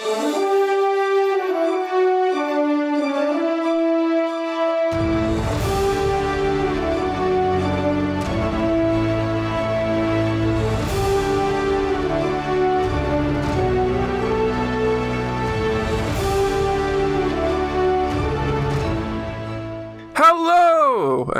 Hello,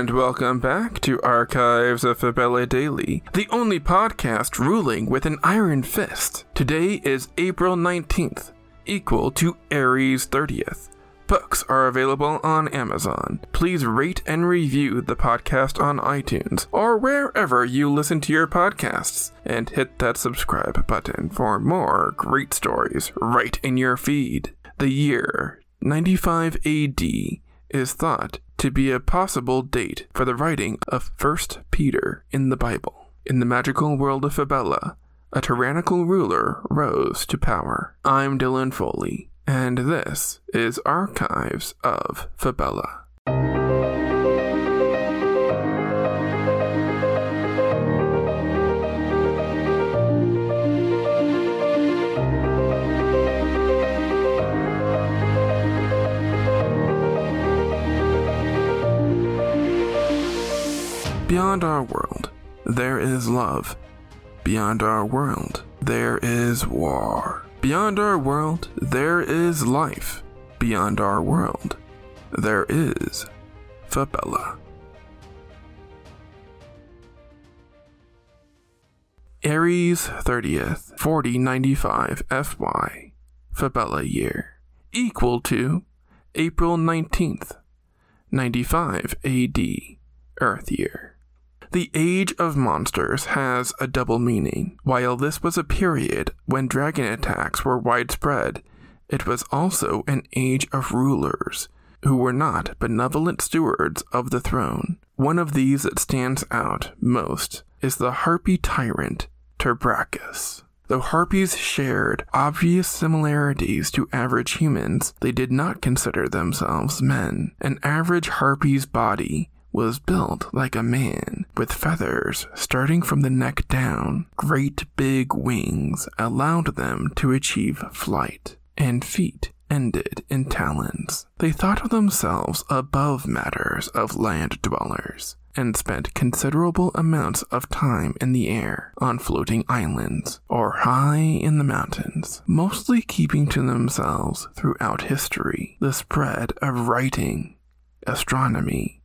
and welcome back to Archives of Fabella Daily, the only podcast ruling with an iron fist. Today is April 19th, equal to Aries 30th. Books are available on Amazon. Please rate and review the podcast on iTunes or wherever you listen to your podcasts, and hit that subscribe button for more great stories right in your feed. The year 95 AD is thought to be a possible date for the writing of First Peter in the Bible. In the magical world of Fabella, a tyrannical ruler rose to power. I'm Dylan Foley, and this is Archives of Fabella. Beyond our world, there is love. Beyond our world, there is war. Beyond our world, there is life. Beyond our world, there is Fabella. Aries 30th, 4095 FY, Fabella year, equal to April 19th, 95 AD, Earth year. The Age of Monsters has a double meaning. While this was a period when dragon attacks were widespread, it was also an age of rulers who were not benevolent stewards of the throne. One of these that stands out most is the harpy tyrant Terbracus. Though harpies shared obvious similarities to average humans, they did not consider themselves men. An average harpy's body was built like a man, with feathers starting from the neck down. Great big wings allowed them to achieve flight, and feet ended in talons. They thought of themselves above matters of land dwellers. And spent considerable amounts of time in the air, on floating islands, or high in the mountains, mostly keeping to themselves throughout history the spread of writing, astronomy,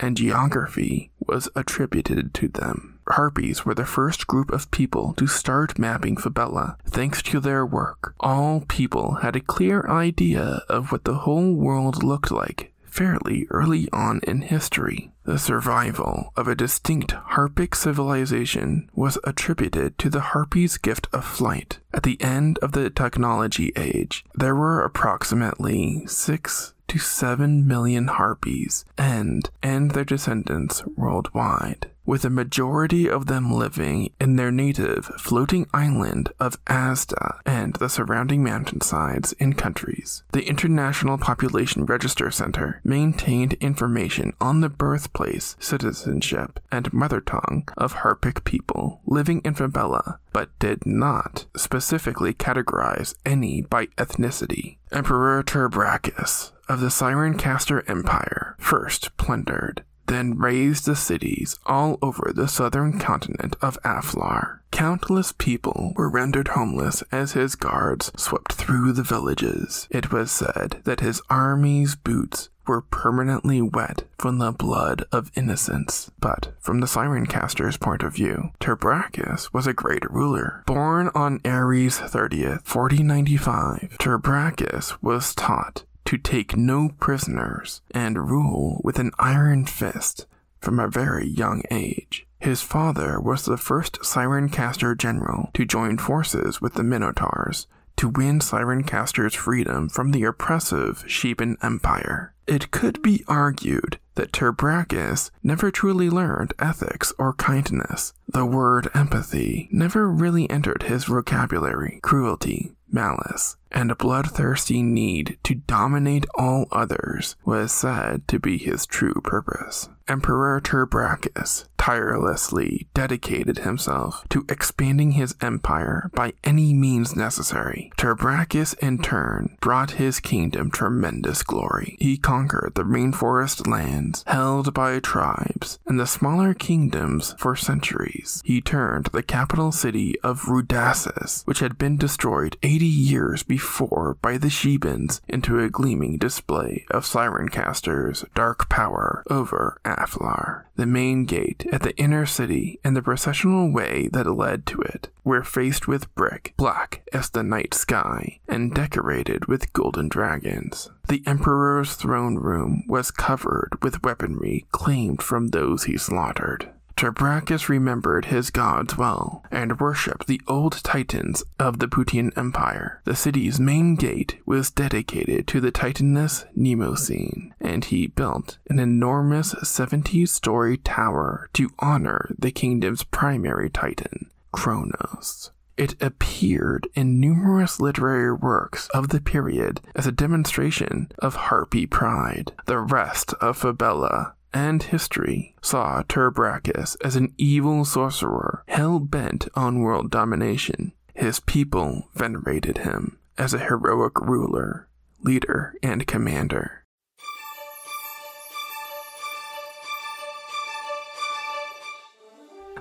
and geography was attributed to them. Harpies were the first group of people to start mapping Fabella. Thanks to their work, all people had a clear idea of what the whole world looked like fairly early on in history. The survival of a distinct Harpic civilization was attributed to the Harpies' gift of flight. At the end of the technology age, there were approximately six to 7 million harpies and and their descendants worldwide with a majority of them living in their native floating island of Asda and the surrounding mountainsides in countries. The International Population Register Center maintained information on the birthplace, citizenship, and mother tongue of Harpic people living in Fabella, but did not specifically categorize any by ethnicity. Emperor Terbracus of the Siren Caster Empire first plundered then razed the cities all over the southern continent of Aflar. Countless people were rendered homeless as his guards swept through the villages. It was said that his army's boots were permanently wet from the blood of innocents. But from the Siren Caster's point of view, Terbracus was a great ruler. Born on Aries 30th, 4095, Terbracus was taught to take no prisoners and rule with an iron fist from a very young age. His father was the first Siren Caster general to join forces with the Minotaurs to win Siren Caster's freedom from the oppressive Sheban Empire. It could be argued that Terbracus never truly learned ethics or kindness. The word empathy never really entered his vocabulary. Cruelty, malice, and a bloodthirsty need to dominate all others was said to be his true purpose. Emperor Turbrachus tirelessly dedicated himself to expanding his empire by any means necessary. Turbrachus, in turn, brought his kingdom tremendous glory. He conquered the rainforest lands held by tribes and the smaller kingdoms for centuries. He turned the capital city of Rudassus, which had been destroyed 80 years before by the Shebans, into a gleaming display of Sirencaster's dark power over Aflar. The main gate at the inner city and the processional way that led to it were faced with brick, black as the night sky, and decorated with golden dragons. The Emperor's throne room was covered with weaponry claimed from those he slaughtered. Turbrachus remembered his gods well and worshipped the old titans of the Putian Empire. The city's main gate was dedicated to the titaness Mnemosyne, and he built an enormous 70 story tower to honor the kingdom's primary titan, Kronos. It appeared in numerous literary works of the period as a demonstration of harpy pride. The rest of Fabella and history saw Turbrachus as an evil sorcerer hell bent on world domination. His people venerated him as a heroic ruler, leader, and commander.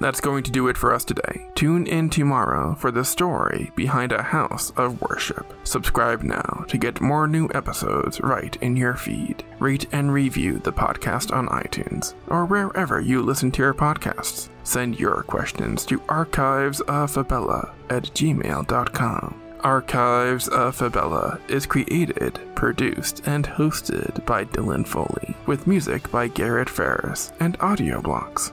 That's going to do it for us today. Tune in tomorrow for the story behind a house of worship. Subscribe now to get more new episodes right in your feed. Rate and review the podcast on iTunes or wherever you listen to your podcasts. Send your questions to archivesoffabella at gmail.com. Archives of Fabella is created, produced, and hosted by Dylan Foley, with music by Garrett Ferris and AudioBlocks.